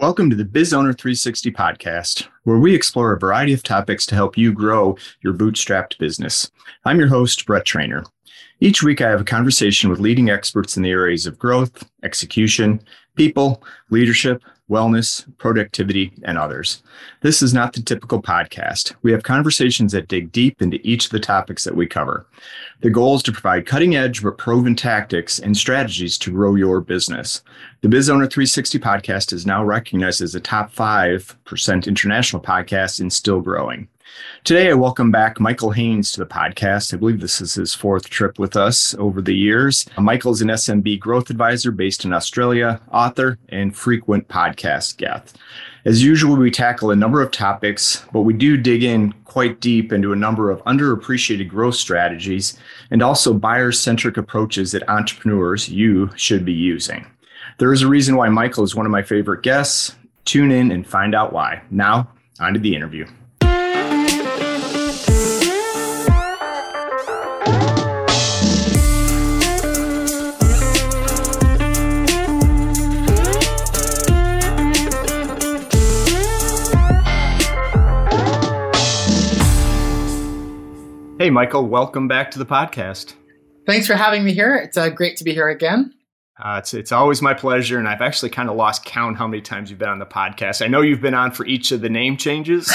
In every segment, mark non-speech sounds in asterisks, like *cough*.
Welcome to the Biz Owner 360 podcast, where we explore a variety of topics to help you grow your bootstrapped business. I'm your host, Brett Trainer. Each week, I have a conversation with leading experts in the areas of growth, execution, people, leadership, wellness, productivity, and others. This is not the typical podcast. We have conversations that dig deep into each of the topics that we cover. The goal is to provide cutting edge but proven tactics and strategies to grow your business. The Biz Owner 360 podcast is now recognized as a top 5% international podcast and still growing. Today, I welcome back Michael Haynes to the podcast. I believe this is his fourth trip with us over the years. Michael is an SMB growth advisor based in Australia, author, and frequent podcast guest. As usual, we tackle a number of topics, but we do dig in quite deep into a number of underappreciated growth strategies and also buyer centric approaches that entrepreneurs, you, should be using. There is a reason why Michael is one of my favorite guests. Tune in and find out why. Now, on to the interview. Hey, Michael, welcome back to the podcast. Thanks for having me here. It's uh, great to be here again. Uh, it's it's always my pleasure, and I've actually kind of lost count how many times you've been on the podcast. I know you've been on for each of the name changes, *laughs*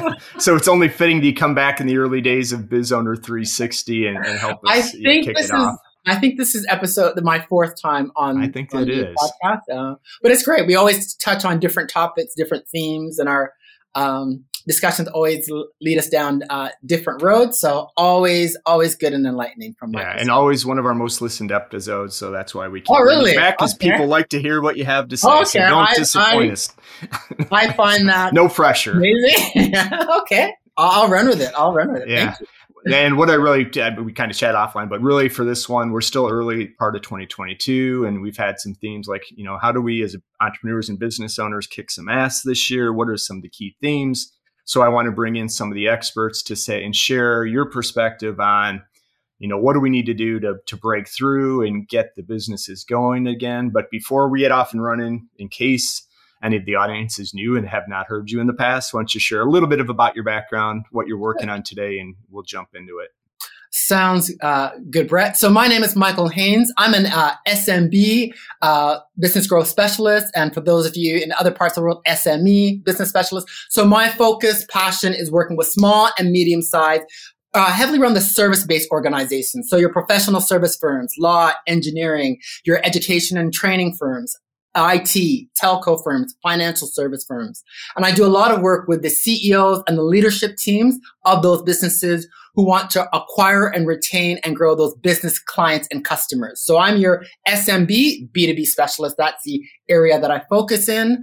*laughs* so it's only fitting that you come back in the early days of Biz Owner 360 and, and help us I think you know, kick this it is, off. I think this is episode my fourth time on. I think it is podcast, uh, but it's great. We always touch on different topics, different themes, and our um, discussions always lead us down uh, different roads. So always, always good and enlightening from my yeah, and always one of our most listened episodes. So that's why we keep oh, really? back because okay. people like to hear what you have to say. Okay. So don't I, disappoint I, us. I find that *laughs* no pressure. *laughs* Okay, I'll, I'll, run with it. I'll run with it. Yeah and what I really we kind of chat offline, but really for this one, we're still early part of 2022, and we've had some themes like you know how do we as entrepreneurs and business owners kick some ass this year? What are some of the key themes? So I want to bring in some of the experts to say and share your perspective on you know what do we need to do to, to break through and get the businesses going again but before we get off and running in case any of the audience is new and have not heard you in the past, why don't you share a little bit of about your background, what you're working on today, and we'll jump into it. Sounds uh, good, Brett. So my name is Michael Haynes. I'm an uh, SMB uh, business growth specialist, and for those of you in other parts of the world, SME business specialist. So my focus, passion is working with small and medium sized uh, heavily run the service-based organizations. So your professional service firms, law, engineering, your education and training firms, IT, telco firms, financial service firms. And I do a lot of work with the CEOs and the leadership teams of those businesses who want to acquire and retain and grow those business clients and customers. So I'm your SMB B2B specialist. That's the area that I focus in.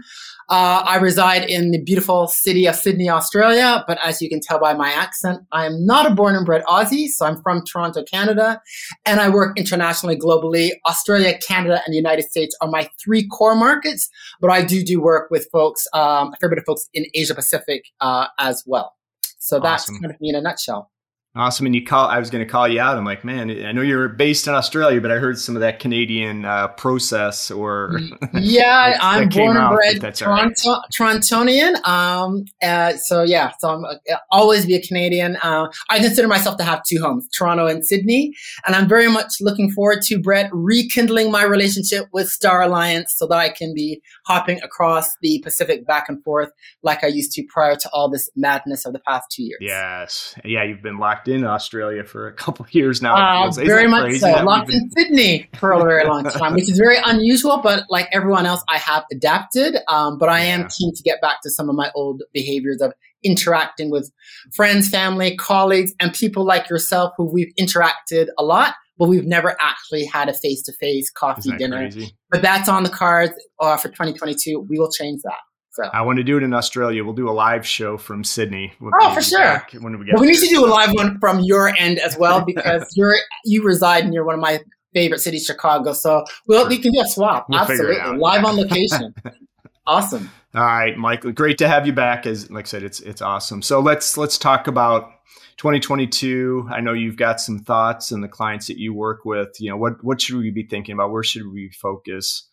Uh, I reside in the beautiful city of Sydney, Australia, but as you can tell by my accent, I am not a born and bred Aussie, so I'm from Toronto, Canada, and I work internationally, globally. Australia, Canada, and the United States are my three core markets, but I do do work with folks, um, a fair bit of folks in Asia Pacific uh, as well. So that's awesome. kind of me in a nutshell. Awesome. And you call, I was going to call you out. I'm like, man, I know you're based in Australia, but I heard some of that Canadian uh, process or. *laughs* yeah, I'm born and bred Toronto, right. Torontonian. Um, uh, so yeah, so I'm uh, always be a Canadian. Uh, I consider myself to have two homes, Toronto and Sydney. And I'm very much looking forward to Brett rekindling my relationship with Star Alliance so that I can be hopping across the Pacific back and forth like I used to prior to all this madness of the past two years. Yes. Yeah. You've been locked locked in Australia for a *laughs* couple of years now. Uh, very much so. Locked in Sydney for a very long *laughs* time, which is very unusual. But like everyone else, I have adapted. Um, but I am keen to get back to some of my old behaviors of interacting with friends, family, colleagues, and people like yourself who we've interacted a lot, but we've never actually had a face to face coffee dinner. Crazy? But that's on the cards uh, for 2022. We will change that. So I want to do it in Australia. We'll do a live show from Sydney. We'll oh, for sure. When we get, well, we need to do a live one from your end as well *laughs* because you're you reside near one of my favorite cities, Chicago. So we'll, we can do a swap. We'll Absolutely, live on location. *laughs* awesome. All right, Michael. Great to have you back. As like I said, it's it's awesome. So let's let's talk about 2022. I know you've got some thoughts and the clients that you work with. You know what what should we be thinking about? Where should we focus?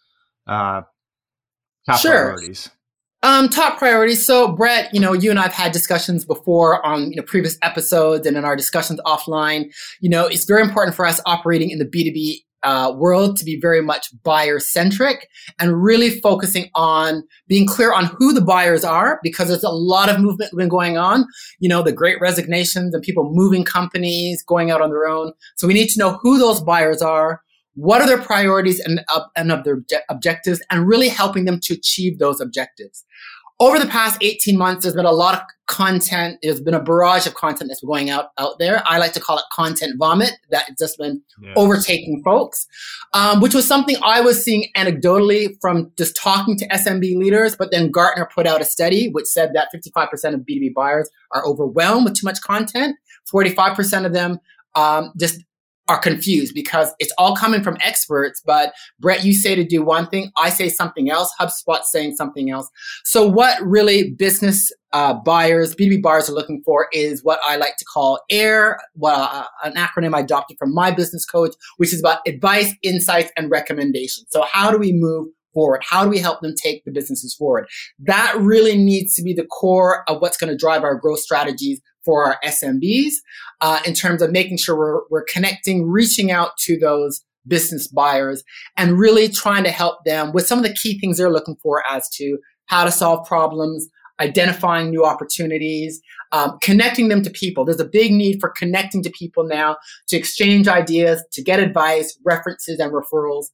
Uh, top sure. priorities. Um, top priorities. So, Brett, you know, you and I've had discussions before on you know previous episodes and in our discussions offline. You know, it's very important for us operating in the B two B uh, world to be very much buyer centric and really focusing on being clear on who the buyers are because there's a lot of movement been going on. You know, the great resignations and people moving companies, going out on their own. So we need to know who those buyers are, what are their priorities and, uh, and of their objectives, and really helping them to achieve those objectives over the past 18 months, there's been a lot of content. There's been a barrage of content that's been going out out there. I like to call it content vomit that just been yes. overtaking folks, um, which was something I was seeing anecdotally from just talking to SMB leaders. But then Gartner put out a study which said that 55% of B2B buyers are overwhelmed with too much content. 45% of them um, just are confused because it's all coming from experts. But Brett, you say to do one thing, I say something else, HubSpot saying something else. So what really business uh, buyers, B2B buyers are looking for is what I like to call AIR, what, uh, an acronym I adopted from my business coach, which is about advice, insights, and recommendations. So how do we move forward? How do we help them take the businesses forward? That really needs to be the core of what's going to drive our growth strategies for our SMBs uh, in terms of making sure we're, we're connecting, reaching out to those business buyers and really trying to help them with some of the key things they're looking for as to how to solve problems, identifying new opportunities, um, connecting them to people. There's a big need for connecting to people now to exchange ideas, to get advice, references, and referrals.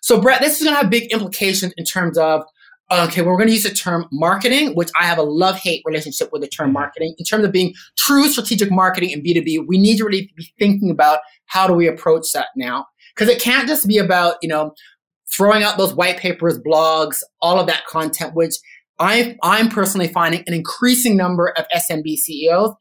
So, Brett, this is going to have big implications in terms of okay, well, we're going to use the term marketing, which I have a love hate relationship with the term mm-hmm. marketing. In terms of being true strategic marketing in B2B, we need to really be thinking about how do we approach that now? Because it can't just be about, you know, throwing out those white papers, blogs, all of that content, which I, I'm personally finding an increasing number of SMB CEOs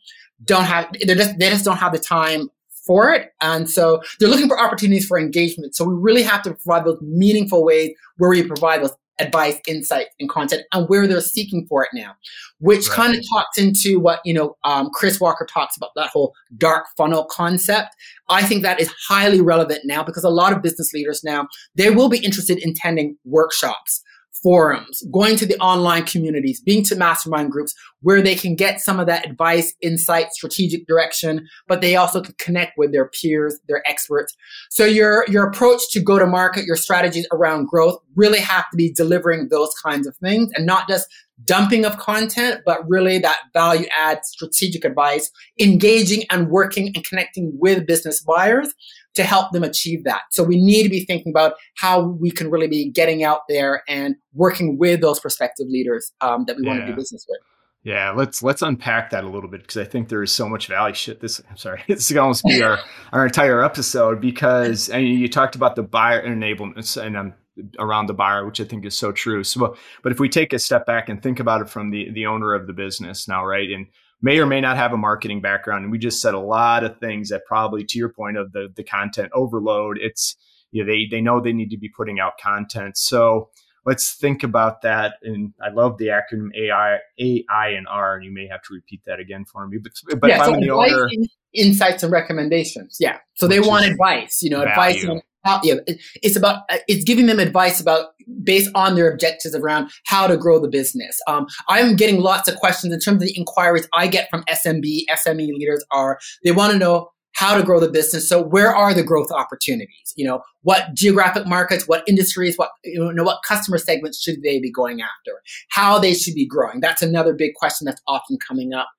don't have, they just, they just don't have the time for it. And so they're looking for opportunities for engagement. So we really have to provide those meaningful ways where we provide those advice, insight, and content, and where they're seeking for it now, which right. kind of talks into what you know um, Chris Walker talks about that whole dark funnel concept. I think that is highly relevant now because a lot of business leaders now they will be interested in attending workshops forums, going to the online communities, being to mastermind groups where they can get some of that advice, insight, strategic direction, but they also can connect with their peers, their experts. So your, your approach to go to market, your strategies around growth really have to be delivering those kinds of things and not just dumping of content, but really that value add strategic advice, engaging and working and connecting with business buyers to help them achieve that. So we need to be thinking about how we can really be getting out there and working with those prospective leaders um, that we yeah. want to do business with. Yeah, let's let's unpack that a little bit because I think there is so much value. Shit, this I'm sorry, *laughs* this is almost be our *laughs* our entire episode because I mean, you talked about the buyer enablement and I'm around the buyer, which I think is so true. So, but if we take a step back and think about it from the the owner of the business now, right, and may or may not have a marketing background. And we just said a lot of things that probably, to your point of the the content overload, it's you know, they they know they need to be putting out content. So let's think about that. And I love the acronym AI, AI and R. And you may have to repeat that again for me. But but yeah, so the owner, insights and recommendations. Yeah. So they want advice. You know, value. advice on how, yeah, it's about it's giving them advice about based on their objectives around how to grow the business. Um, I'm getting lots of questions in terms of the inquiries I get from SMB, SME leaders are they want to know how to grow the business. So where are the growth opportunities? You know, what geographic markets, what industries, what you know, what customer segments should they be going after? How they should be growing? That's another big question that's often coming up.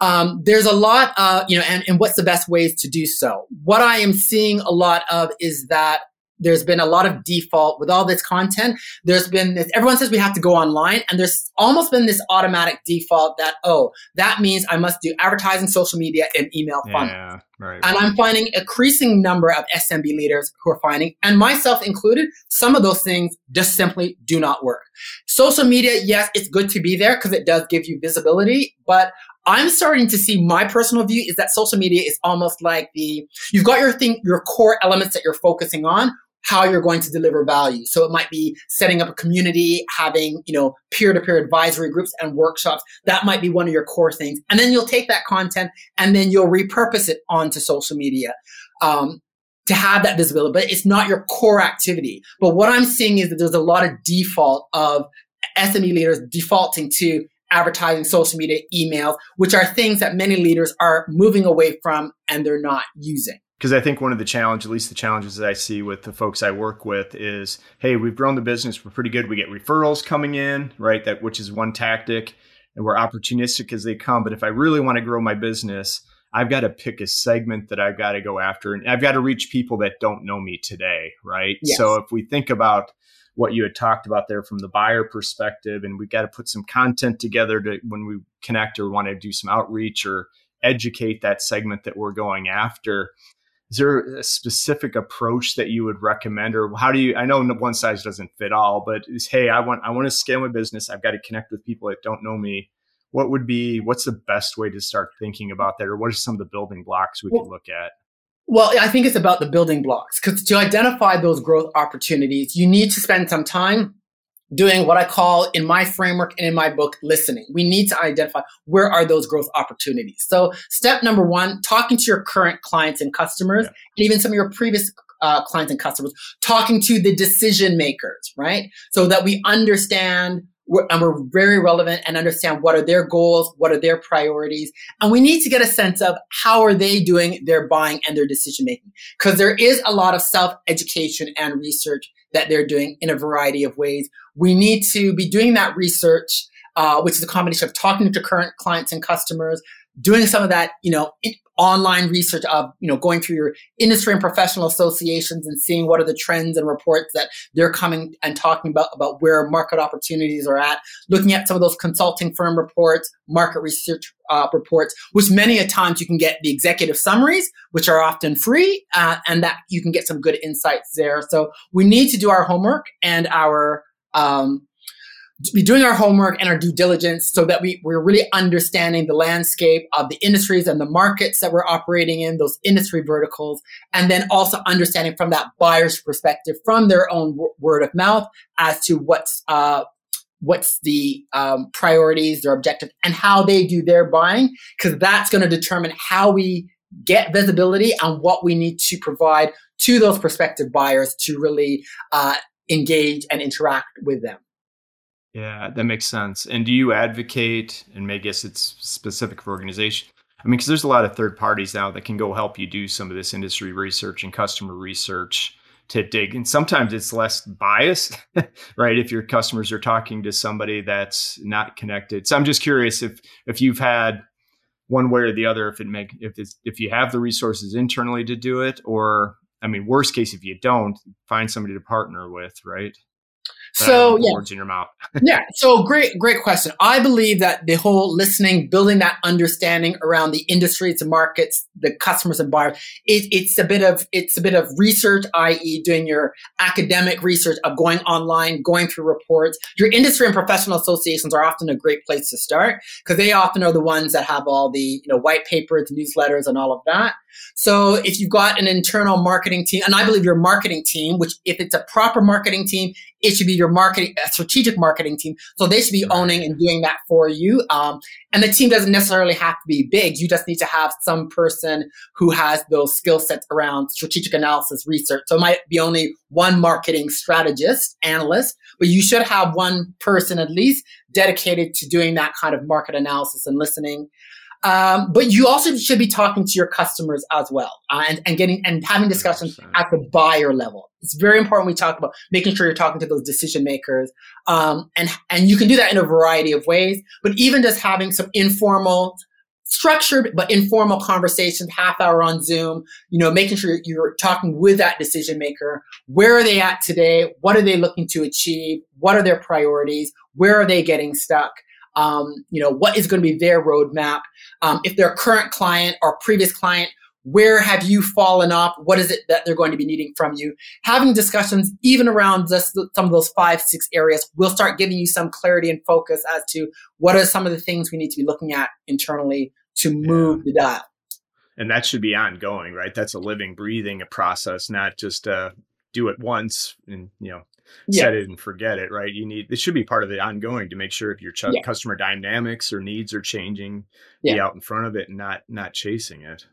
Um, there's a lot, of you know, and, and what's the best ways to do so? What I am seeing a lot of is that there's been a lot of default with all this content. There's been this, everyone says we have to go online, and there's almost been this automatic default that oh, that means I must do advertising, social media, and email funnels. Yeah, right. And I'm finding increasing number of SMB leaders who are finding, and myself included, some of those things just simply do not work. Social media, yes, it's good to be there because it does give you visibility, but I'm starting to see my personal view is that social media is almost like the you've got your thing, your core elements that you're focusing on, how you're going to deliver value. So it might be setting up a community, having, you know, peer-to-peer advisory groups and workshops. That might be one of your core things. And then you'll take that content and then you'll repurpose it onto social media. Um, to have that visibility, but it's not your core activity. But what I'm seeing is that there's a lot of default of SME leaders defaulting to advertising, social media, emails, which are things that many leaders are moving away from and they're not using because I think one of the challenge, at least the challenges that I see with the folks I work with, is hey, we've grown the business, we're pretty good, we get referrals coming in, right? That which is one tactic, and we're opportunistic as they come. But if I really want to grow my business, I've got to pick a segment that I've got to go after, and I've got to reach people that don't know me today, right? Yes. So if we think about what you had talked about there from the buyer perspective, and we've got to put some content together to when we connect or want to do some outreach or educate that segment that we're going after is there a specific approach that you would recommend or how do you i know one size doesn't fit all but is hey i want i want to scale my business. I've got to connect with people that don't know me. What would be what's the best way to start thinking about that or what are some of the building blocks we well, could look at? Well i think it's about the building blocks because to identify those growth opportunities you need to spend some time doing what I call in my framework and in my book, listening. We need to identify where are those growth opportunities. So step number one, talking to your current clients and customers, yeah. and even some of your previous uh, clients and customers, talking to the decision makers, right? So that we understand and we're very relevant and understand what are their goals, what are their priorities. And we need to get a sense of how are they doing their buying and their decision making. Because there is a lot of self education and research that they're doing in a variety of ways. We need to be doing that research, uh, which is a combination of talking to current clients and customers, doing some of that, you know, online research of, you know, going through your industry and professional associations and seeing what are the trends and reports that they're coming and talking about, about where market opportunities are at, looking at some of those consulting firm reports, market research uh, reports, which many a times you can get the executive summaries, which are often free, uh, and that you can get some good insights there. So we need to do our homework and our, um, be doing our homework and our due diligence so that we, we're really understanding the landscape of the industries and the markets that we're operating in, those industry verticals, and then also understanding from that buyer's perspective, from their own w- word of mouth, as to what's uh, what's the um, priorities, their objectives, and how they do their buying, because that's going to determine how we get visibility and what we need to provide to those prospective buyers to really uh, engage and interact with them. Yeah, that makes sense. And do you advocate, and I guess it's specific for organization? I mean, because there's a lot of third parties now that can go help you do some of this industry research and customer research to dig. And sometimes it's less biased, *laughs* right? If your customers are talking to somebody that's not connected. So I'm just curious if if you've had one way or the other, if it make if it's if you have the resources internally to do it, or I mean, worst case if you don't, find somebody to partner with, right? So yeah. words in your mouth. *laughs* yeah. So great, great question. I believe that the whole listening, building that understanding around the industries, the markets, the customers and buyers, it, it's a bit of it's a bit of research, i.e., doing your academic research of going online, going through reports. Your industry and professional associations are often a great place to start because they often are the ones that have all the you know white papers, newsletters, and all of that. So if you've got an internal marketing team, and I believe your marketing team, which if it's a proper marketing team, it should be your marketing, a strategic marketing team. So they should be owning and doing that for you. Um, and the team doesn't necessarily have to be big. You just need to have some person who has those skill sets around strategic analysis research. So it might be only one marketing strategist, analyst, but you should have one person at least dedicated to doing that kind of market analysis and listening. Um, but you also should be talking to your customers as well uh, and, and getting and having discussions at the buyer level. It's very important we talk about making sure you're talking to those decision makers. Um, and, and you can do that in a variety of ways, but even just having some informal, structured but informal conversations, half hour on Zoom, you know, making sure you're talking with that decision maker. Where are they at today? What are they looking to achieve? What are their priorities? Where are they getting stuck? Um, you know, what is going to be their roadmap? Um, if they're a current client or previous client, where have you fallen off? What is it that they're going to be needing from you? Having discussions even around just some of those five, six areas will start giving you some clarity and focus as to what are some of the things we need to be looking at internally to move yeah. the dial. And that should be ongoing, right? That's a living, breathing process, not just uh, do it once and you know yeah. set it and forget it, right? You need this should be part of the ongoing to make sure if your ch- yeah. customer dynamics or needs are changing, yeah. be out in front of it and not not chasing it.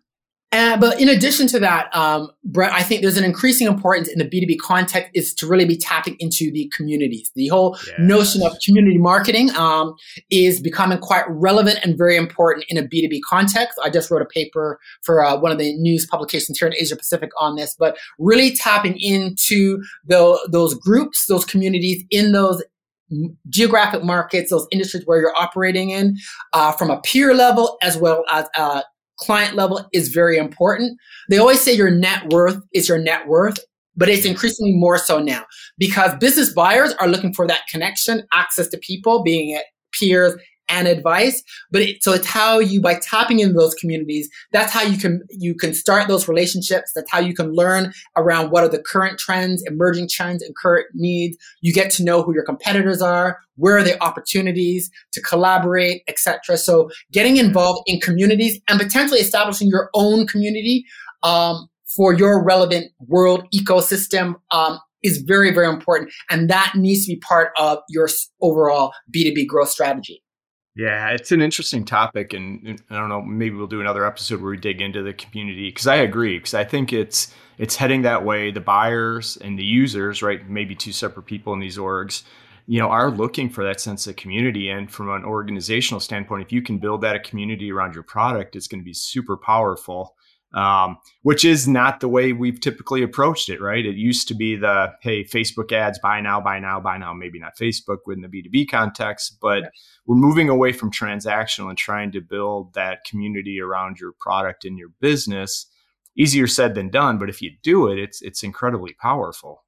Uh, but in addition to that, um, Brett, I think there's an increasing importance in the B2B context is to really be tapping into the communities. The whole yes. notion of community marketing um, is becoming quite relevant and very important in a B2B context. I just wrote a paper for uh, one of the news publications here in Asia Pacific on this, but really tapping into the, those groups, those communities in those geographic markets, those industries where you're operating in, uh, from a peer level as well as uh, client level is very important. They always say your net worth is your net worth, but it's increasingly more so now because business buyers are looking for that connection, access to people, being it peers and advice. But it, so it's how you, by tapping into those communities, that's how you can, you can start those relationships. That's how you can learn around what are the current trends, emerging trends and current needs. You get to know who your competitors are, where are the opportunities to collaborate, etc. So getting involved in communities and potentially establishing your own community, um, for your relevant world ecosystem, um, is very, very important. And that needs to be part of your overall B2B growth strategy. Yeah, it's an interesting topic, and I don't know. Maybe we'll do another episode where we dig into the community because I agree. Because I think it's it's heading that way. The buyers and the users, right? Maybe two separate people in these orgs, you know, are looking for that sense of community. And from an organizational standpoint, if you can build that a community around your product, it's going to be super powerful um, which is not the way we've typically approached it, right? It used to be the, hey, Facebook ads, buy now, buy now, buy now, maybe not Facebook within the B2B context, but yeah. we're moving away from transactional and trying to build that community around your product and your business. Easier said than done, but if you do it, it's it's incredibly powerful.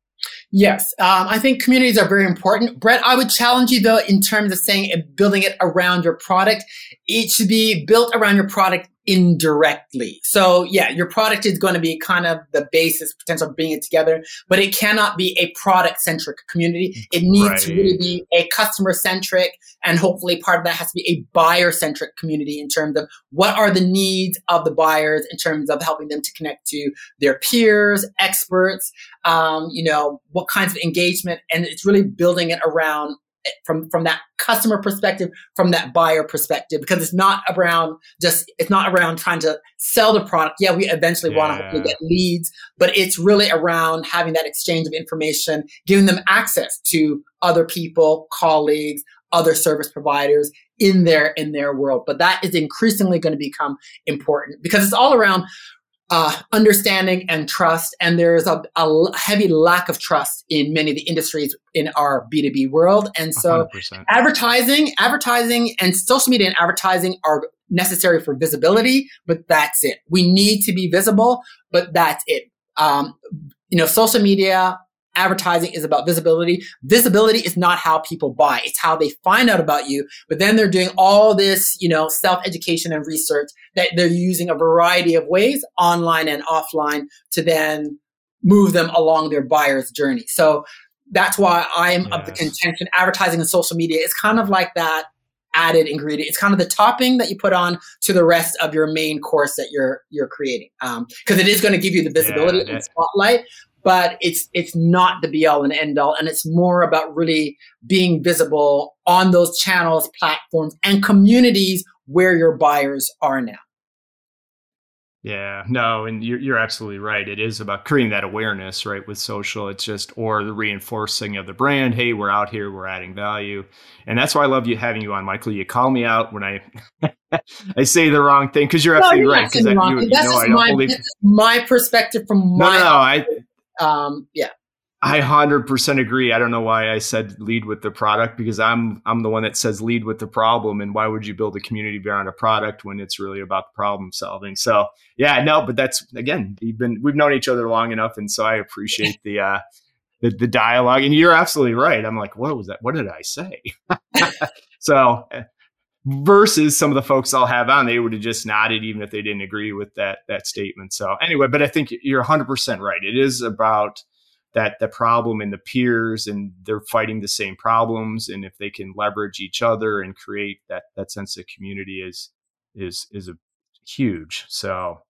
Yes, um, I think communities are very important. Brett, I would challenge you though in terms of saying building it around your product. It should be built around your product indirectly. So yeah, your product is going to be kind of the basis potential of bringing it together, but it cannot be a product centric community. It needs right. to really be a customer centric and hopefully part of that has to be a buyer centric community in terms of what are the needs of the buyers in terms of helping them to connect to their peers, experts, um, you know, what kinds of engagement. And it's really building it around Eh, from from that customer perspective from that buyer perspective because it's not around just it's not around trying to sell the product yeah we eventually yeah. want to get leads but it's really around having that exchange of information giving them access to other people colleagues other service providers in their in their world but that is increasingly going to become important because it's all around uh, understanding and trust. And there's a, a, heavy lack of trust in many of the industries in our B2B world. And so 100%. advertising, advertising and social media and advertising are necessary for visibility, but that's it. We need to be visible, but that's it. Um, you know, social media, advertising is about visibility. Visibility is not how people buy. It's how they find out about you. But then they're doing all this, you know, self education and research that they're using a variety of ways online and offline to then move them along their buyer's journey. So that's why I'm yes. of the contention advertising and social media is kind of like that added ingredient. It's kind of the topping that you put on to the rest of your main course that you're you're creating. because um, it is going to give you the visibility yeah, and spotlight, but it's it's not the be all and end all and it's more about really being visible on those channels platforms and communities where your buyers are now. Yeah no and you're, you're absolutely right. It is about creating that awareness right with social. It's just or the reinforcing of the brand. Hey we're out here we're adding value. And that's why i love you having you on michael. You call me out when i *laughs* i say the wrong thing because you're absolutely no, you're right because you, you know, my, believe... my perspective from my no, no, no I, um, yeah. I hundred percent agree. I don't know why I said lead with the product because I'm I'm the one that says lead with the problem. And why would you build a community around a product when it's really about problem solving? So yeah, no, but that's again, we've been we've known each other long enough, and so I appreciate the uh, the, the dialogue. And you're absolutely right. I'm like, what was that? What did I say? *laughs* so versus some of the folks I'll have on, they would have just nodded even if they didn't agree with that that statement. So anyway, but I think you're 100% right. It is about that the problem and the peers and they're fighting the same problems and if they can leverage each other and create that that sense of community is is is a huge. So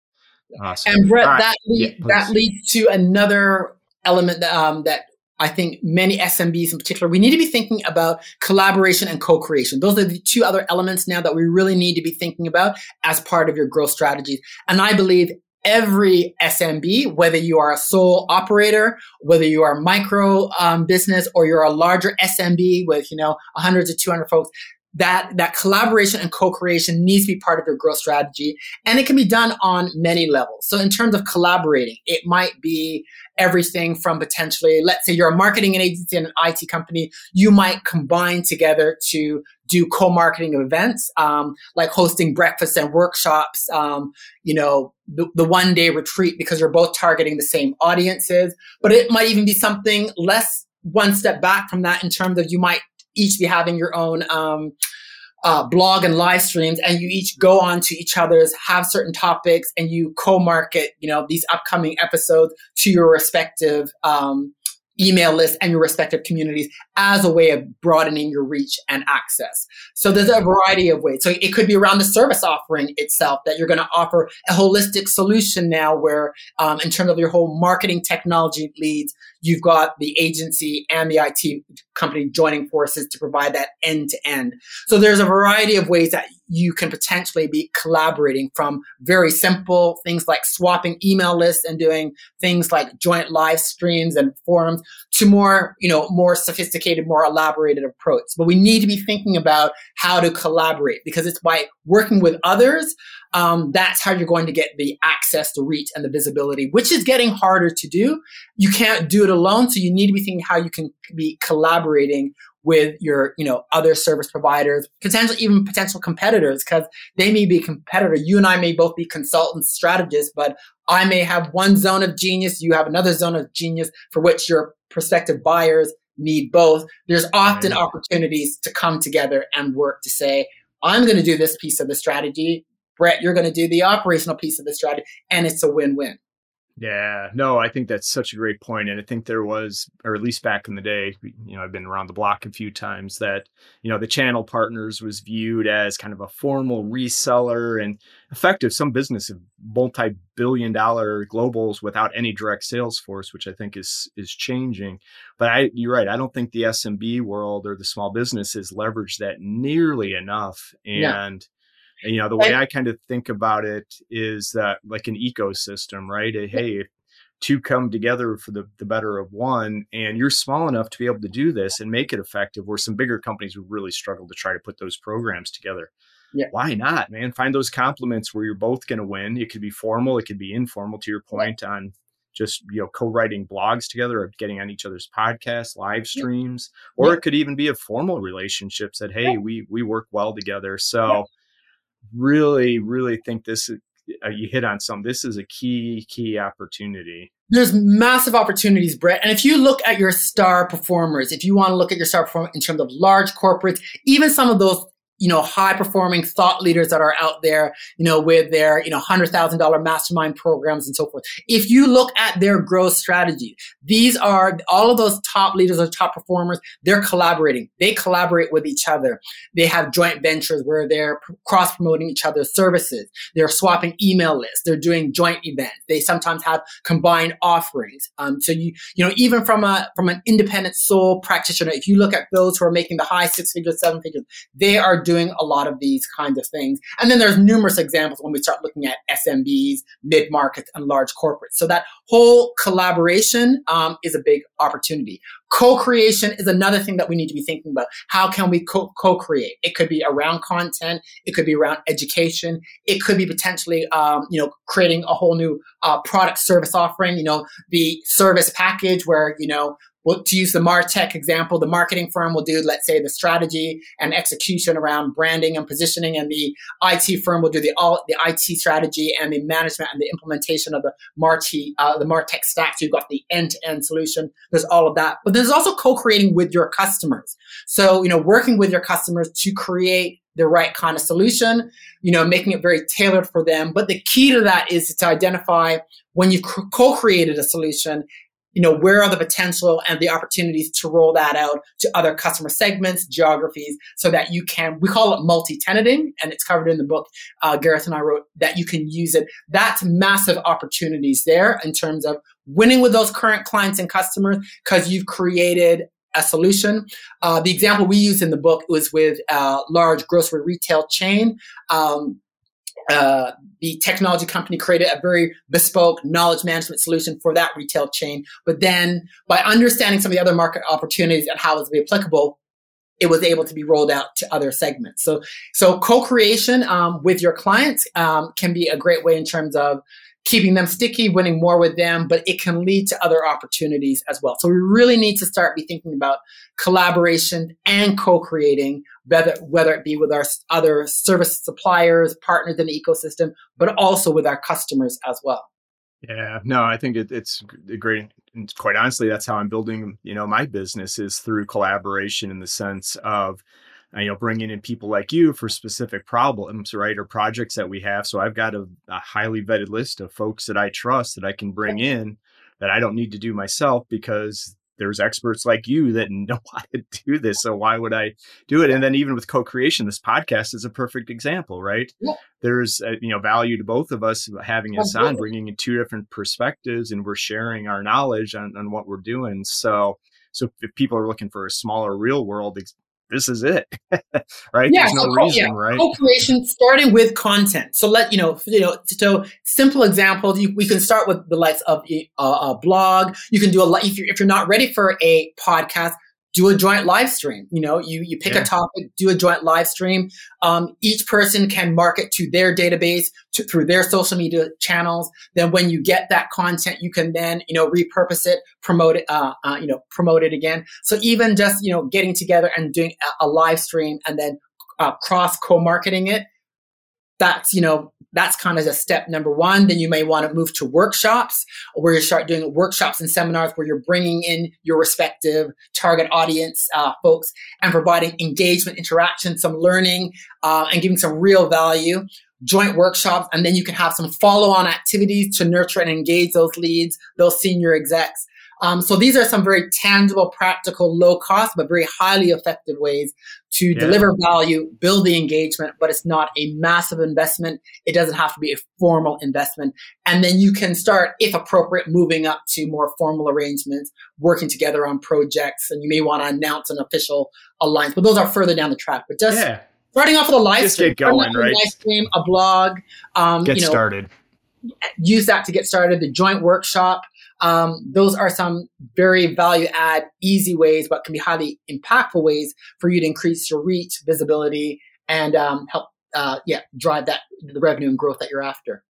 awesome. And Brett, right. that lead, yeah, that leads to another element um, that I think many SMBs in particular, we need to be thinking about collaboration and co-creation. Those are the two other elements now that we really need to be thinking about as part of your growth strategies. And I believe every SMB, whether you are a sole operator, whether you are a micro um, business or you're a larger SMB with, you know, 100 to 200 folks, that that collaboration and co-creation needs to be part of your growth strategy and it can be done on many levels. So in terms of collaborating it might be everything from potentially let's say you're a marketing agency and an it company you might combine together to do co-marketing events um, like hosting breakfasts and workshops um, you know the, the one day retreat because you're both targeting the same audiences. But it might even be something less one step back from that in terms of you might each be having your own um, uh, blog and live streams, and you each go on to each other's, have certain topics, and you co-market, you know, these upcoming episodes to your respective um, email list and your respective communities as a way of broadening your reach and access. So there's a variety of ways. So it could be around the service offering itself that you're going to offer a holistic solution now where um, in terms of your whole marketing technology leads, you've got the agency and the IT company joining forces to provide that end to end. So there's a variety of ways that you can potentially be collaborating from very simple things like swapping email lists and doing things like joint live streams and forums to more, you know, more sophisticated, more elaborated approach. But we need to be thinking about how to collaborate because it's by working with others um, that's how you're going to get the access, the reach, and the visibility, which is getting harder to do. You can't do it alone, so you need to be thinking how you can be collaborating with your, you know, other service providers, potentially even potential competitors, because they may be a competitor. You and I may both be consultants, strategists, but I may have one zone of genius, you have another zone of genius for which your prospective buyers need both. There's often opportunities to come together and work to say, I'm going to do this piece of the strategy. Brett, you're going to do the operational piece of the strategy, and it's a win win. Yeah, no, I think that's such a great point, and I think there was, or at least back in the day, you know, I've been around the block a few times that you know the channel partners was viewed as kind of a formal reseller and effective. Some business of multi-billion-dollar globals without any direct sales force, which I think is is changing. But I, you're right. I don't think the SMB world or the small businesses leverage that nearly enough, and, you know, the way I kind of think about it is that like an ecosystem, right? Hey, if two come together for the, the better of one, and you're small enough to be able to do this and make it effective, where some bigger companies would really struggle to try to put those programs together. Yeah. Why not, man? Find those complements where you're both going to win. It could be formal, it could be informal. To your point yeah. on just you know co-writing blogs together or getting on each other's podcasts live streams yeah. or it could even be a formal relationship that hey we we work well together so really, really think this is, uh, you hit on some. This is a key, key opportunity. There's massive opportunities, Brett. And if you look at your star performers, if you want to look at your star performers in terms of large corporates, even some of those you know, high performing thought leaders that are out there, you know, with their, you know, $100,000 mastermind programs and so forth. If you look at their growth strategy, these are all of those top leaders or top performers, they're collaborating. They collaborate with each other. They have joint ventures where they're cross promoting each other's services. They're swapping email lists. They're doing joint events. They sometimes have combined offerings. Um, so you, you know, even from a, from an independent sole practitioner, if you look at those who are making the high six figures, seven figures, they are doing a lot of these kinds of things. And then there's numerous examples when we start looking at SMBs, mid markets, and large corporates. So that whole collaboration um, is a big opportunity. Co-creation is another thing that we need to be thinking about. How can we co- co-create? It could be around content. It could be around education. It could be potentially, um, you know, creating a whole new uh, product service offering. You know, the service package where you know well, to use the Martech example, the marketing firm will do, let's say, the strategy and execution around branding and positioning, and the IT firm will do the all the IT strategy and the management and the implementation of the Martech uh, the Martech stack. So you've got the end to end solution. There's all of that, but there's also co-creating with your customers. So you know, working with your customers to create the right kind of solution, you know, making it very tailored for them. But the key to that is to identify when you've co-created a solution you know, where are the potential and the opportunities to roll that out to other customer segments, geographies, so that you can, we call it multi-tenanting, and it's covered in the book uh, Gareth and I wrote, that you can use it. That's massive opportunities there in terms of winning with those current clients and customers because you've created a solution. Uh, the example we used in the book was with a large grocery retail chain. Um, uh, the technology company created a very bespoke knowledge management solution for that retail chain. But then by understanding some of the other market opportunities and how it's be applicable, it was able to be rolled out to other segments. So, so co-creation um, with your clients um, can be a great way in terms of keeping them sticky, winning more with them, but it can lead to other opportunities as well. So we really need to start be thinking about collaboration and co-creating, whether, whether it be with our other service suppliers, partners in the ecosystem, but also with our customers as well. Yeah, no, I think it, it's great. And quite honestly, that's how I'm building, you know, my business is through collaboration in the sense of uh, you know bringing in people like you for specific problems right or projects that we have so i've got a, a, highly vetted list of folks that i trust that i can bring in that i don't need to do myself because there's experts like you that *laughs* know how to do this so why would i do it? And then even with co-creation this podcast is a perfect example right? Yeah. there's a, you know value to both of us having us on bringing in two different perspectives and we're sharing our knowledge on, on what we're doing. So so if people are looking for a smaller real world this is it, *laughs* right? Yeah, There's no so, reason, yeah. right? Co-creation starting with content. So let you know, you know. So simple examples. You, we can start with the likes of a, a blog. You can do a lot if you're if you're not ready for a podcast do a joint live stream. You know, you, you pick yeah. a topic, do a joint live stream. Um, each person can market to their database to, through their social media channels. Then when you get that content, you can then, you know, repurpose it, promote it, uh, uh, you know, promote it again. So even just, you know, getting together and doing a, a live stream and then uh, cross co-marketing it, that's, you know, that's kind of a step number one. Then you may want to move to workshops where you start doing workshops and seminars where you're bringing in your respective target audience uh, folks and providing engagement, interaction, some learning, uh, and giving some real value. Joint workshops, and then you can have some follow on activities to nurture and engage those leads, those senior execs. Um, so these are some very tangible, practical, low cost, but very highly effective ways to yeah. deliver value, build the engagement, but it's not a massive investment. It doesn't have to be a formal investment. And then you can start, if appropriate, moving up to more formal arrangements, working together on projects, and you may want to announce an official alliance, but those are further down the track. But just yeah. starting off with a live just stream, get going, right? live stream, a blog, um, get you know, started. Use that to get started. The joint workshop, um, those are some very value add, easy ways, but can be highly impactful ways for you to increase your reach, visibility, and um, help, uh, yeah, drive that the revenue and growth that you're after.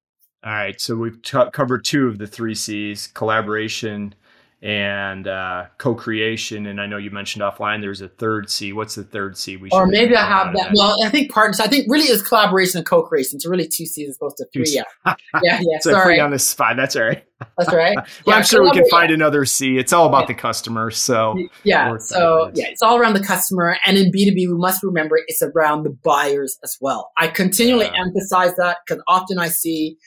All right, so we've t- covered two of the three C's: collaboration, and uh, co-creation. And I know you mentioned offline there's a third C. What's the third C? We should, or maybe I have that. Well, I think partners. I think really is collaboration and co-creation. It's really two C's as opposed to three. *laughs* Yeah, yeah, yeah. *laughs* so sorry on the spot. That's all right. That's right. *laughs* well, yeah, I'm sure we can find another C. It's all about yeah. the customer. So yeah, so yeah, it's all around the customer. And in B2B, we must remember it's around the buyers as well. I continually yeah. emphasize that because often I see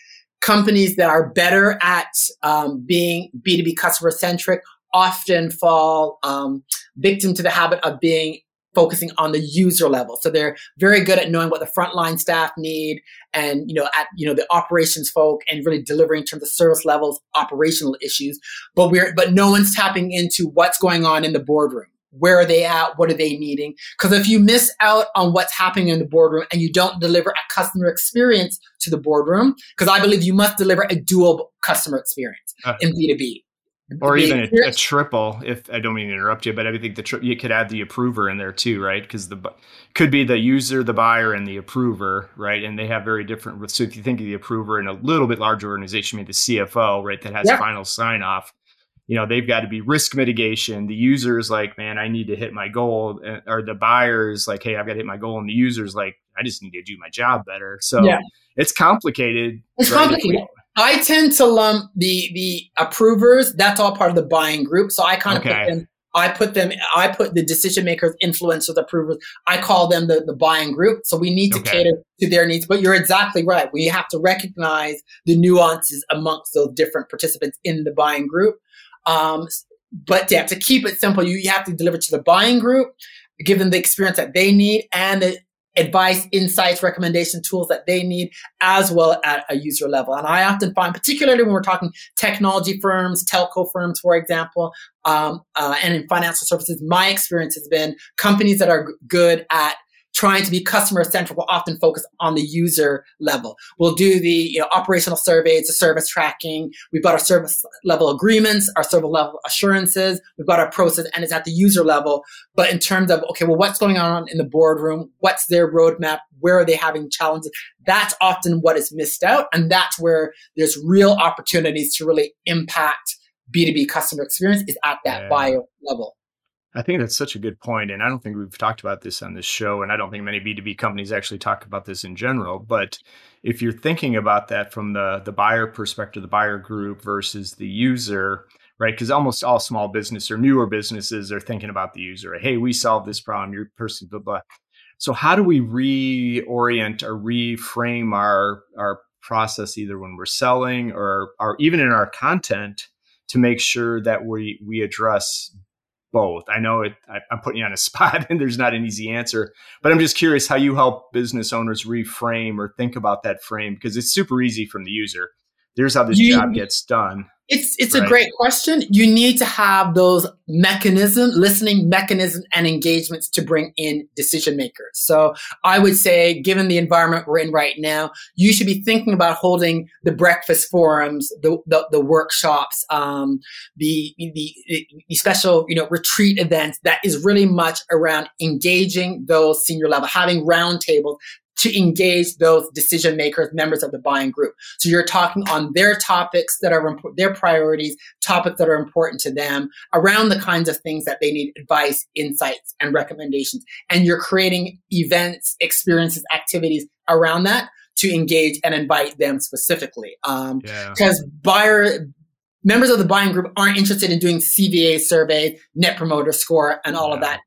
companies that are better at um, being B2B customer centric often fall um, victim to the habit of being focusing on the user level. So they're very good at knowing what the frontline staff need and, you know, at, you know, the operations folk and really delivering in terms of service levels, operational issues. But we're, but no one's tapping into what's going on in the boardroom where are they at? What are they needing? Because if you miss out on what's happening in the boardroom and you don't deliver a customer experience to the boardroom, because I believe you must deliver a dual customer experience uh, in B2B. Or even a, a, triple, if I don't mean to interrupt you, but I think the tri- you could add the approver in there too, right? Because the could be the user, the buyer, and the approver, right? And they have very different. So if you think of the approver in a little bit larger organization, maybe the CFO, right, that has yep. final sign off, you know they've got to be risk mitigation the user's like man i need to hit my goal or the buyer's like hey i've got to hit my goal and the user's like i just need to do my job better so yeah. it's complicated it's right? complicated i tend to lump the the approvers that's all part of the buying group so i kind of okay. put them I put them, I put the decision makers, influencers, approvers, I call them the, the buying group. So we need to okay. cater to their needs. But you're exactly right. We have to recognize the nuances amongst those different participants in the buying group. Um, but yeah, to keep it simple, you, you have to deliver to the buying group, give them the experience that they need and the advice, insights, recommendation tools that they need, as well at a user level. And I often find, particularly when we're talking technology firms, telco firms, for example, um, uh, and in financial services, my experience has been companies that are good at trying to be customer centric will often focus on the user level. We'll do the you know, operational surveys, the service tracking. We've got our service level agreements, our service level assurances. We've got our process and it's at the user level. But in terms of, okay, well, what's going on in the boardroom? What's their roadmap? Where are they having challenges? That's often what is missed out. And that's where there's real opportunities to really impact B2B customer experience is at that yeah. buyer level. I think that's such a good point, and I don't think we've talked about this on this show, and I don't think many B two B companies actually talk about this in general. But if you're thinking about that from the the buyer perspective, the buyer group versus the user, right? Because almost all small business or newer businesses are thinking about the user. Hey, we solved this problem. Your person, blah blah. So how do we reorient or reframe our our process either when we're selling or or even in our content to make sure that we we address both? I know it, I, am putting you on a *laughs* spot and there's not an easy answer, but I'm just curious how you help business owners reframe or think about that frame because it's super easy from the user. There's how this you, job gets done. It's it's right? a great question. You need to have those mechanism, listening mechanism and engagements to bring in decision makers. So I would say, given the environment we're in right now, you should be thinking about holding the breakfast forums, the the, the workshops, um, the, the the special you know retreat events. That is really much around engaging those senior level, having roundtables, to engage those decision makers, members of the buying group. So you're talking on their topics that are important, their priorities, topics that are important to them around the kinds of things that they need advice, insights, and recommendations. And you're creating events, experiences, activities around that to engage and invite them specifically. Um, yeah. buyer, members of the buying group aren't interested in doing CVA surveys, net promoter score, and all yeah. of that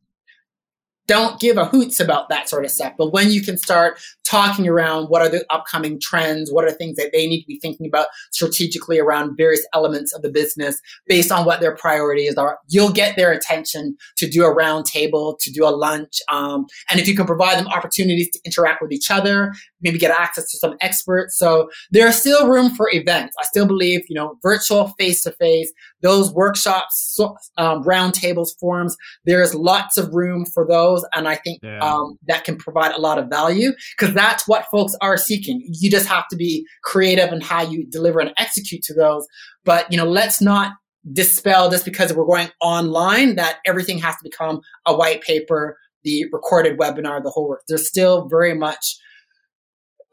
don't give a hoots about that sort of stuff. But when you can start talking around what are the upcoming trends, what are things that they need to be thinking about strategically around various elements of the business based on what their priorities are, you'll get their attention to do a roundtable, to do a lunch. Um, and if you can provide them opportunities to interact with each other, maybe get access to some experts. So there's still room for events. I still believe, you know, virtual face to face, those workshops, um, roundtables, forums, there's lots of room for those. And I think yeah. um, that can provide a lot of value because that's what folks are seeking. You just have to be creative in how you deliver and execute to those. But, you know, let's not dispel just because we're going online that everything has to become a white paper, the recorded webinar, the whole work. There's still very much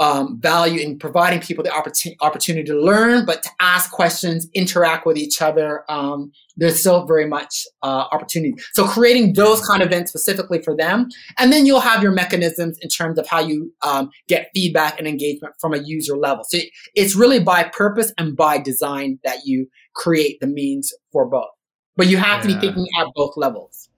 um, value in providing people the opportunity, opportunity to learn, but to ask questions, interact with each other. Um, there's still very much uh, opportunity. So creating those kind of events specifically for them, and then you'll have your mechanisms in terms of how you um, get feedback and engagement from a user level. So it's really by purpose and by design that you create the means for both. But you have yeah. to be thinking at both levels.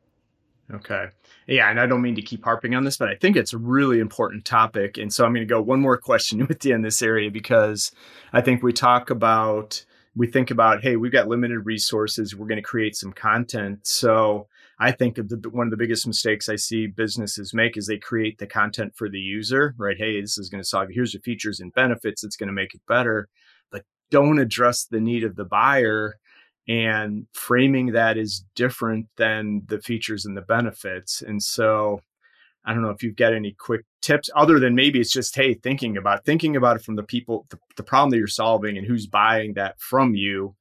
Okay yeah, and I don't mean to keep harping on this, but I think it's a really important topic. And so I'm going to go one more question *laughs* with you in this area because I think we talk about, we think about, hey, we've got limited resources. We're going to create some content. So I think of the, one of the biggest mistakes I see businesses make is they create the content for the user, right? Hey, this is going to solve, here's the features and benefits. It's going to make it better. But don't address the need of the buyer and framing that is different than the features and the benefits. And so I don't know if you've got any quick tips other than maybe it's just, hey, thinking about thinking about it from the people, the, the problem that you're solving and who's buying that from you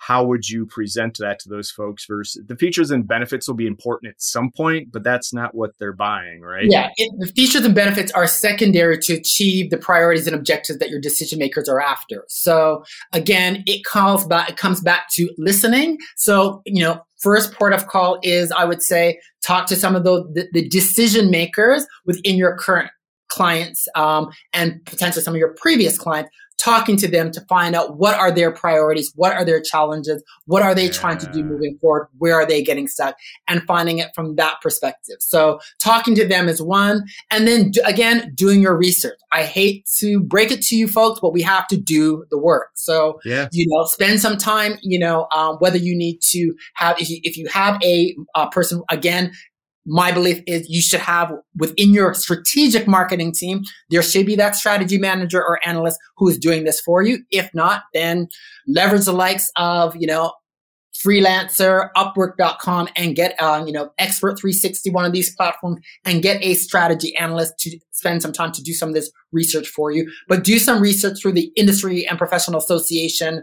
how would you present that to those folks versus the features and benefits will be important at some point but that's not what they're buying right? Yeah it, the features and benefits are secondary to achieve the priorities and objectives that your decision makers are after. So again it calls back it comes back to listening. So you know first port of call is i would say talk to some of the, the, decision makers within your current clients um, and potentially some of your previous clients talking to them to find out what are their priorities, what are their challenges, what are they yeah. trying to do moving forward, where are they getting stuck, and finding it from that perspective. So talking to them is one, and then again doing your research. I hate to break it to you folks, but we have to do the work. So yeah. you know, spend some time. You know, um, whether you need to have if you, if you have a, a person again my belief is you should have within your strategic marketing team, there should be that strategy manager or analyst who is doing this for you. If not, then leverage the likes of, you know, freelancer, upwork.com and get, um, you know, expert 360, one of these platforms and get a strategy analyst to spend some time to do some of this research for you, but do some research through the industry and professional association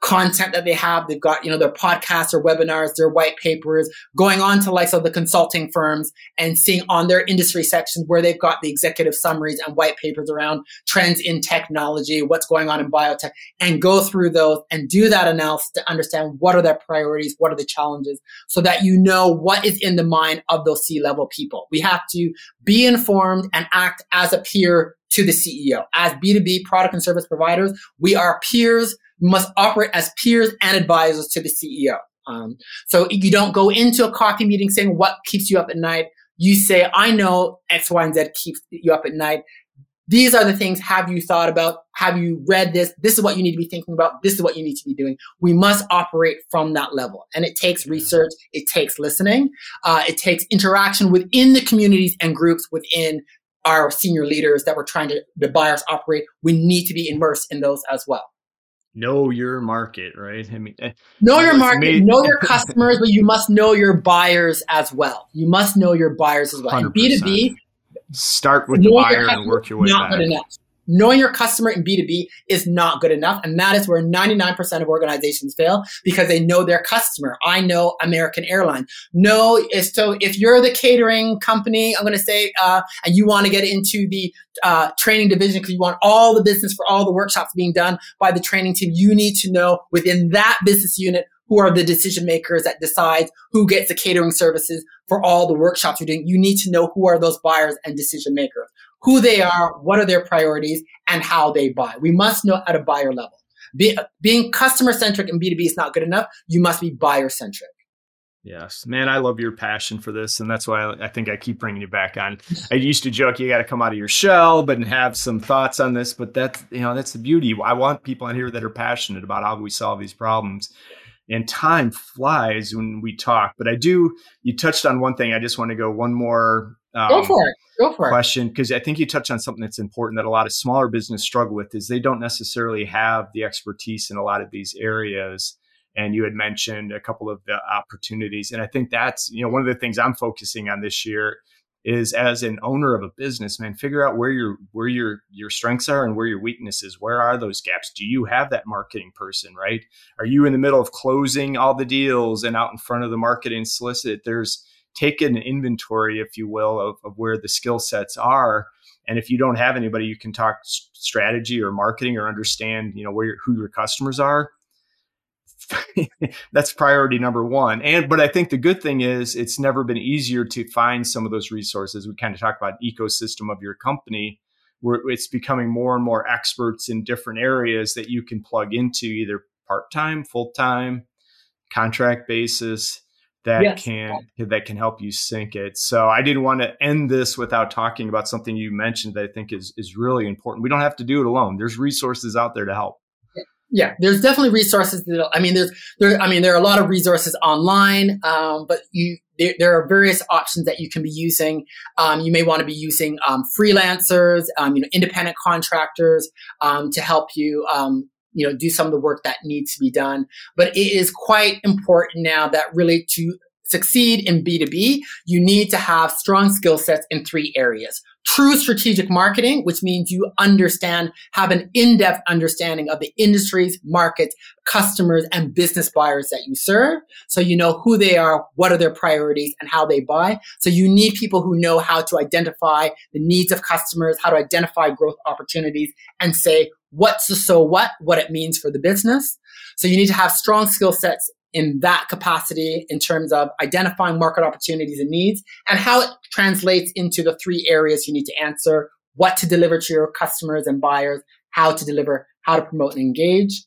content that they have. They've got, you know, their podcasts or webinars, their white papers, going on to like of the consulting firms and seeing on their industry sections where they've got the executive summaries and white papers around trends in technology, what's going on in biotech, and go through those and do that analysis to understand what are their priorities, what are the challenges, so that you know what is in the mind of those C-level people. We have to be informed and act as a peer to the CEO. As B2B product and service providers, we are peers must operate as peers and advisors to the CEO. Um, so you don't go into a coffee meeting saying what keeps you up at night. You say, I know X, Y, and Z keeps you up at night. These are the things. Have you thought about? Have you read this? This is what you need to be thinking about. This is what you need to be doing. We must operate from that level. And it takes research. It takes listening. Uh, it takes interaction within the communities and groups within our senior leaders that we're trying to, the buyers operate. We need to be immersed in those as well know your market, right? I mean, eh, know your market, know your customers, but you must know your buyers as well. You must know your buyers as well. B two B, start with the buyer and work your way not back. Good enough knowing your customer in B2B is not good enough. And that is where 99% of organizations fail because they know their customer. I know American Airlines. No, so if you're the catering company, I'm going to say, uh, and you want to get into the uh, training division because you want all the business for all the workshops being done by the training team, you need to know within that business unit who are the decision makers that decide who gets the catering services for all the workshops you're doing. You need to know who are those buyers and decision makers who they are, what are their priorities, and how they buy. We must know at a buyer level. Be, being customer centric in B2B is not good enough. You must be buyer centric. Yes, man, I love your passion for this, and that's why I, think I keep bringing you back on. I used to joke you got to come out of your shell, but have some thoughts on this. But that's you know that's the beauty. I want people on here that are passionate about how we solve these problems. And time flies when we talk. But I do. You touched on one thing. I just want to go one more um, go for it. Go for question because I think you touched on something that's important that a lot of smaller business struggle with is they don't necessarily have the expertise in a lot of these areas. And you had mentioned a couple of the opportunities, and I think that's you know one of the things I'm focusing on this year is as an owner of a business, man, figure out where your where your your strengths are and where your weaknesses. Where are those gaps? Do you have that marketing person, right? Are you in the middle of closing all the deals and out in front of the marketing solicit? There's take an inventory, if you will, of, of where the skill sets are. And if you don't have anybody, you can talk strategy or marketing or understand, you know, where who your customers are. *laughs* That's priority number one. And but I think the good thing is it's never been easier to find some of those resources. We kind of talk about ecosystem of your company where it's becoming more and more experts in different areas that you can plug into either part-time, full-time, contract basis that yes. can that can help you sync it. So I didn't want to end this without talking about something you mentioned that I think is is really important. We don't have to do it alone. There's resources out there to help. Yeah, there's definitely resources. That, I mean, there's there. I mean, there are a lot of resources online, um, but you there, there, are various options that you can be using. Um, you may want to be using um, freelancers, um, you know, independent contractors um, to help you um, you know, do some of the work that needs to be done. But it is quite important now that really to succeed in B2B, you need to have strong skill sets in three areas. True strategic marketing, which means you understand, have an in-depth understanding of the industries, markets, customers, and business buyers that you serve. So you know who they are, what are their priorities, and how they buy. So you need people who know how to identify the needs of customers, how to identify growth opportunities, and say, what's the so what, what it means for the business. So you need to have strong skill sets in that capacity in terms of identifying market opportunities and needs and how it translates into the three areas you need to answer what to deliver to your customers and buyers, how to deliver, how to promote and engage.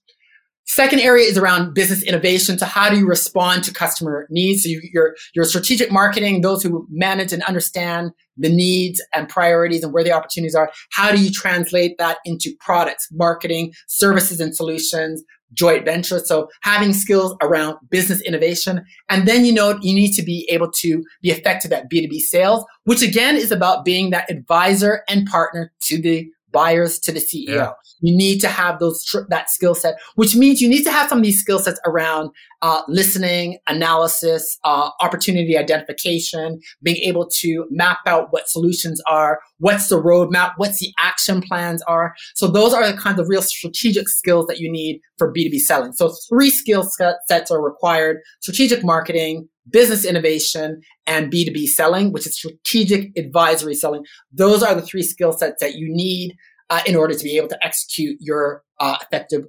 Second area is around business innovation. So how do you respond to customer needs? So you, your, your strategic marketing, those who manage and understand the needs and priorities and where the opportunities are. How do you translate that into products, marketing, services and solutions, joint venture. So having skills around business innovation. And then, you know, you need to be able to be effective at B2B sales, which again is about being that advisor and partner to the buyers to the CEO. Yeah. You need to have those that skill set, which means you need to have some of these skill sets around uh, listening, analysis, uh, opportunity identification, being able to map out what solutions are, what's the roadmap, what's the action plans are. So those are the kinds of real strategic skills that you need for B2B selling. So three skill sets are required: strategic marketing, business innovation, and B2B selling, which is strategic advisory selling. Those are the three skill sets that you need uh, in order to be able to execute your uh, effective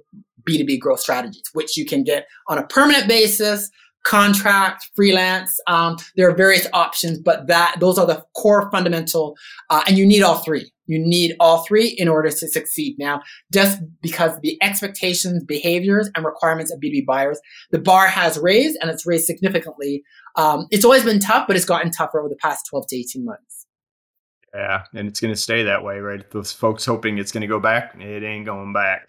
B2B growth strategies, which you can get on a permanent basis, contract, freelance. Um, there are various options, but that those are the core fundamental, uh, and you need all three. You need all three in order to succeed. Now, just because the expectations, behaviors, and requirements of B2B buyers, the bar has raised and it's raised significantly. Um, it's always been tough, but it's gotten tougher over the past 12 to 18 months. Yeah, and it's going to stay that way, right? Those folks hoping it's going to go back, it ain't going back.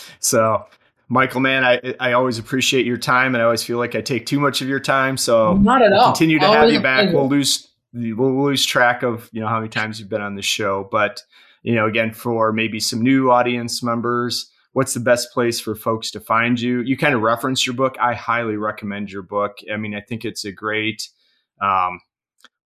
*laughs* so, Michael, man, I I always appreciate your time, and I always feel like I take too much of your time. So, not at all. Continue to have you back. We'll lose we'll lose track of you know how many times you've been on the show but you know again for maybe some new audience members what's the best place for folks to find you? You kind of reference your book. I highly recommend your book. I mean i think it's a great um,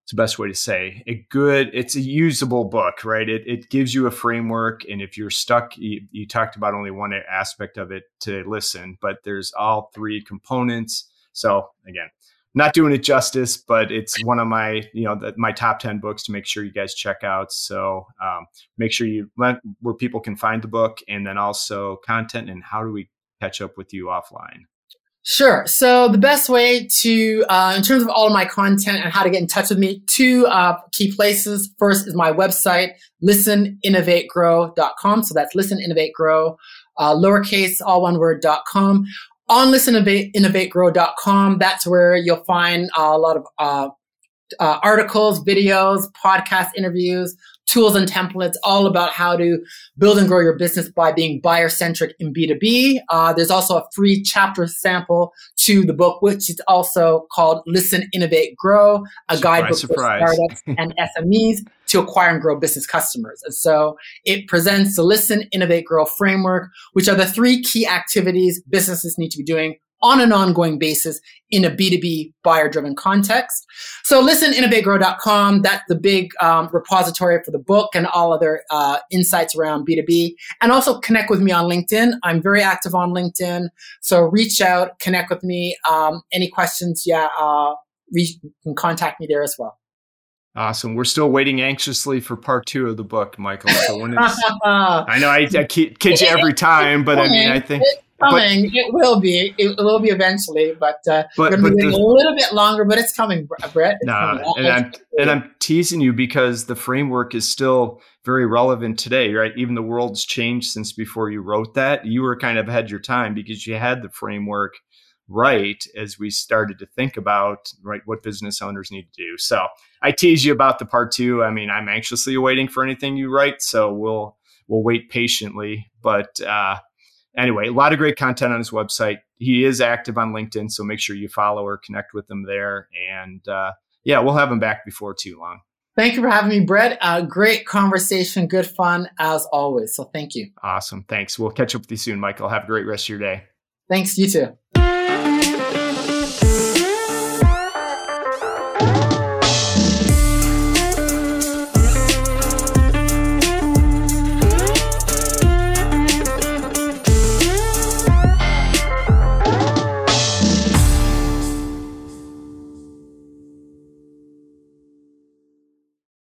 it's the best way to say a good it's a usable book right? It, it gives you a framework and if you're stuck you, you talked about only one aspect of it to listen but there's all three components. So again not doing it justice, but it's one of my, you know, the, my top 10 books to make sure you guys check out. So um, make sure you let where people can find the book and then also content and how do we catch up with you offline? Sure. So the best way to, uh, in terms of all of my content and how to get in touch with me, two uh, key places. First is my website, listeninnovategrow.com. So that's listeninnovategrow, uh, lowercase, all one word, dot com on listeninnovategrow.com. That's where you'll find a lot of uh, uh, articles, videos, podcast interviews, tools and templates, all about how to build and grow your business by being buyer centric in B2B. Uh, there's also a free chapter sample to the book, which is also called Listen, Innovate, Grow, a surprise, guidebook surprise. for startups *laughs* and SMEs to acquire and grow business customers. And so it presents the Listen, Innovate, Grow framework, which are the three key activities businesses need to be doing on an ongoing basis in a B2B buyer driven context. So listen, innovategrow.com. That's the big um, repository for the book and all other uh, insights around B2B. And also connect with me on LinkedIn. I'm very active on LinkedIn. So reach out, connect with me. Um, any questions? Yeah, uh, reach, you can contact me there as well. Awesome. We're still waiting anxiously for part two of the book, Michael. So when it's, *laughs* I know I, I kid *laughs* you every time, but I mean, I think *laughs* coming. But, it will be. It will be eventually, but, uh, but, but a little bit longer. But it's coming, Brett. No, nah, and I'm and I'm teasing you because the framework is still very relevant today, right? Even the world's changed since before you wrote that. You were kind of ahead your time because you had the framework right as we started to think about right what business owners need to do. So I tease you about the part two. I mean, I'm anxiously waiting for anything you write, so we'll we'll wait patiently. But uh, anyway, a lot of great content on his website. He is active on LinkedIn, so make sure you follow or connect with him there. And uh, yeah, we'll have him back before too long. Thank you for having me, Brett. Uh, great conversation, good fun as always. So thank you. Awesome. Thanks. We'll catch up with you soon, Michael. Have a great rest of your day. Thanks. You too.